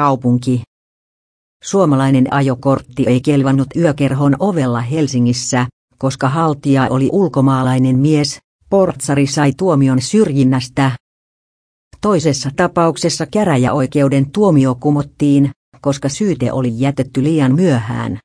kaupunki. Suomalainen ajokortti ei kelvannut yökerhon ovella Helsingissä, koska haltija oli ulkomaalainen mies, portsari sai tuomion syrjinnästä. Toisessa tapauksessa käräjäoikeuden tuomio kumottiin, koska syyte oli jätetty liian myöhään.